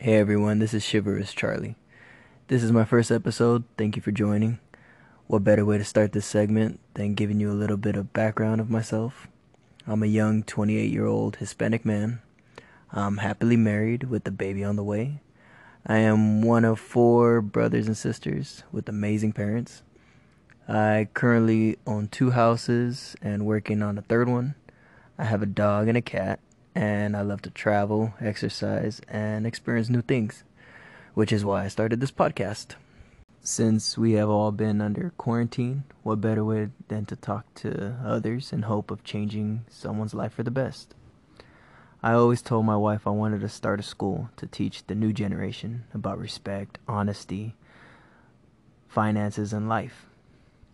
Hey everyone, this is Chivalrous Charlie. This is my first episode. Thank you for joining. What better way to start this segment than giving you a little bit of background of myself? I'm a young 28 year old Hispanic man. I'm happily married with a baby on the way. I am one of four brothers and sisters with amazing parents. I currently own two houses and working on a third one. I have a dog and a cat and I love to travel, exercise, and experience new things, which is why I started this podcast. Since we have all been under quarantine, what better way than to talk to others in hope of changing someone's life for the best? I always told my wife I wanted to start a school to teach the new generation about respect, honesty, finances, and life.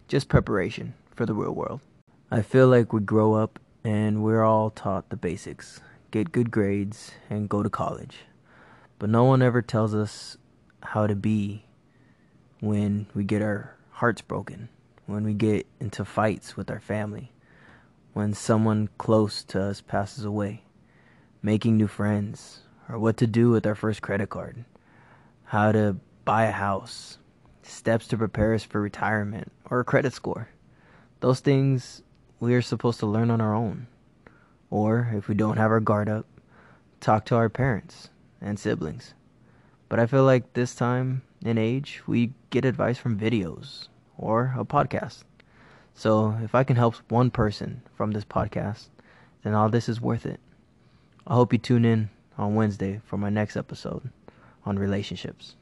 Just preparation for the real world. I feel like we grow up and we're all taught the basics get good grades, and go to college. But no one ever tells us how to be when we get our hearts broken, when we get into fights with our family, when someone close to us passes away, making new friends, or what to do with our first credit card, how to buy a house, steps to prepare us for retirement, or a credit score. Those things we are supposed to learn on our own. Or, if we don't have our guard up, talk to our parents and siblings. But I feel like this time in age, we get advice from videos or a podcast. So if I can help one person from this podcast, then all this is worth it. I hope you tune in on Wednesday for my next episode on relationships.